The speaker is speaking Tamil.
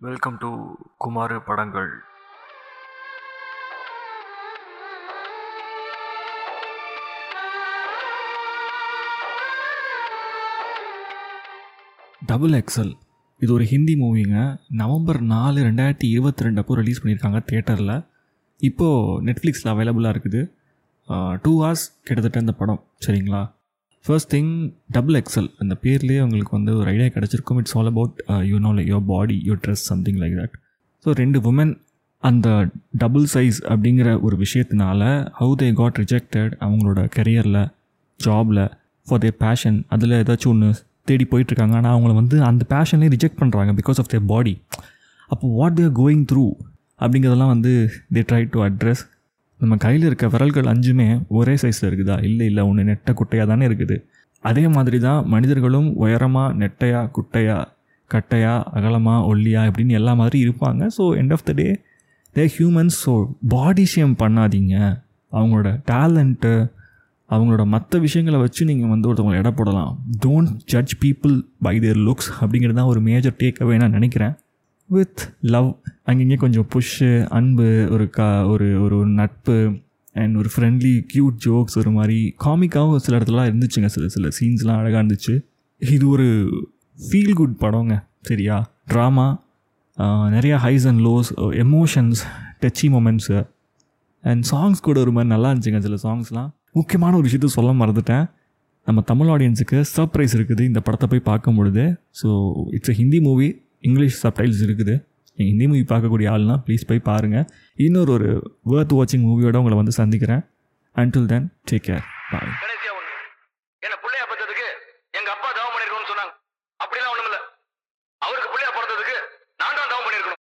வெல்கம் டு குமார் படங்கள் டபுள் எக்ஸல் இது ஒரு ஹிந்தி மூவிங்க நவம்பர் நாலு ரெண்டாயிரத்தி இருபத்தி ரெண்டு அப்போ ரிலீஸ் பண்ணியிருக்காங்க தேட்டரில் இப்போது நெட்ஃப்ளிக்ஸில் அவைலபிளாக இருக்குது. டூ ஹவர்ஸ் கிட்டத்தட்ட இந்த படம். சரிங்களா? ஃபர்ஸ்ட் திங் டபுள் எக்ஸல் அந்த பேர்லேயே உங்களுக்கு வந்து ஒரு ஐடியா கிடச்சிருக்கும். It's all about you know like your body your dress something like that so ரெண்டு உமன் அந்த டபுள் சைஸ் அப்படிங்கிற ஒரு விஷயத்தினால ஹவு தே காட் ரிஜெக்டட் அவங்களோட கெரியரில் ஜாபில் ஃபார் தேர் பேஷன் அதில் ஏதாச்சும் ஒன்று தேடி போயிட்டுருக்காங்க. ஆனால் அவங்கள வந்து அந்த பேஷன்லேயே ரிஜெக்ட் பண்ணுறாங்க பிகாஸ் ஆஃப் தேர் பாடி அப்போ வாட் தேர் கோயிங் த்ரூ அப்படிங்கிறதெல்லாம் வந்து தே ட்ரை டு அட்ரஸ் நம்ம கையில் இருக்க விரல்கள் அஞ்சுமே ஒரே சைஸில் இருக்குதா? இல்லை இல்லை ஒன்று நெட்டை குட்டையாக தானே இருக்குது. அதே மாதிரி தான் மனிதர்களும் உயரமாக நெட்டையா குட்டையா கட்டையா அகலமாக ஒல்லியா இப்படின்னு எல்லா மாதிரி இருப்பாங்க. So end of the day they humans so body shame பண்ணாதீங்க. அவங்களோட டேலண்ட்டு அவங்களோட மற்ற விஷயங்களை வச்சு நீங்கள் வந்து ஒருத்தவங்களை எடை போடலாம். Don't judge people by their looks அப்படிங்கிறது தான் ஒரு மேஜர் டேக்அவே நான் நினைக்கிறேன். வித் லவ் அங்கங்கே கொஞ்சம் புஷ்ஷு அன்பு ஒரு கா ஒரு ஒரு நட்பு அண்ட் ஒரு ஃப்ரெண்ட்லி க்யூட் ஜோக்ஸ் ஒரு மாதிரி காமிக்காகவும் சில இடத்துலலாம் இருந்துச்சுங்க. சில சில சீன்ஸ்லாம் அழகாக இருந்துச்சு. இது ஒரு ஃபீல் குட் படங்க சரியா? ட்ராமா நிறையா highs and lows emotions touchy moments and songs கூட ஒரு மாதிரி நல்லா இருந்துச்சுங்க சில சாங்ஸ்லாம் முக்கியமான ஒரு விஷயத்த சொல்ல மறந்துட்டேன். நம்ம தமிழ் ஆடியன்ஸுக்கு சர்ப்ரைஸ் இருக்குது இந்த படத்தை போய் பார்க்கும் பொழுது. So it's a Hindi movie English subtitles இருக்குது. நீங்கள் ஹிந்தி மூவி பார்க்கக்கூடிய ஆள்னால் ப்ளீஸ் போய் பாருங்கள் இன்னொரு ஒரு வேர்த் வாட்சிங் மூவியோட உங்களை வந்து சந்திக்கிறேன். Until then take care bye என்ன பிள்ளையா பத்ததுக்கு எங்க அப்பா தவம் பண்ணிருக்கோம்னு சொன்னாங்க. அப்படிலாம் ஒன்றும் இல்லை அவருக்கு பிள்ளையா பிறந்ததுக்கு நான் தான் தவம் பண்ணிருக்கணும்.